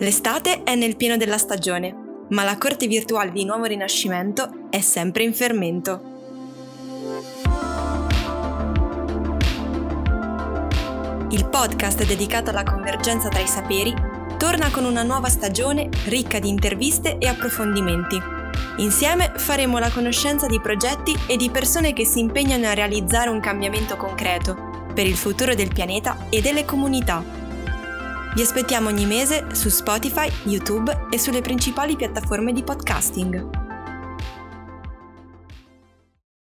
L'estate è nel pieno della stagione, ma la corte virtuale di Nuovo Rinascimento è sempre in fermento. Il podcast dedicato alla convergenza tra i saperi torna con una nuova stagione ricca di interviste e approfondimenti. Insieme faremo la conoscenza di progetti e di persone che si impegnano a realizzare un cambiamento concreto per il futuro del pianeta e delle comunità. Vi aspettiamo ogni mese su Spotify, YouTube e sulle principali piattaforme di podcasting.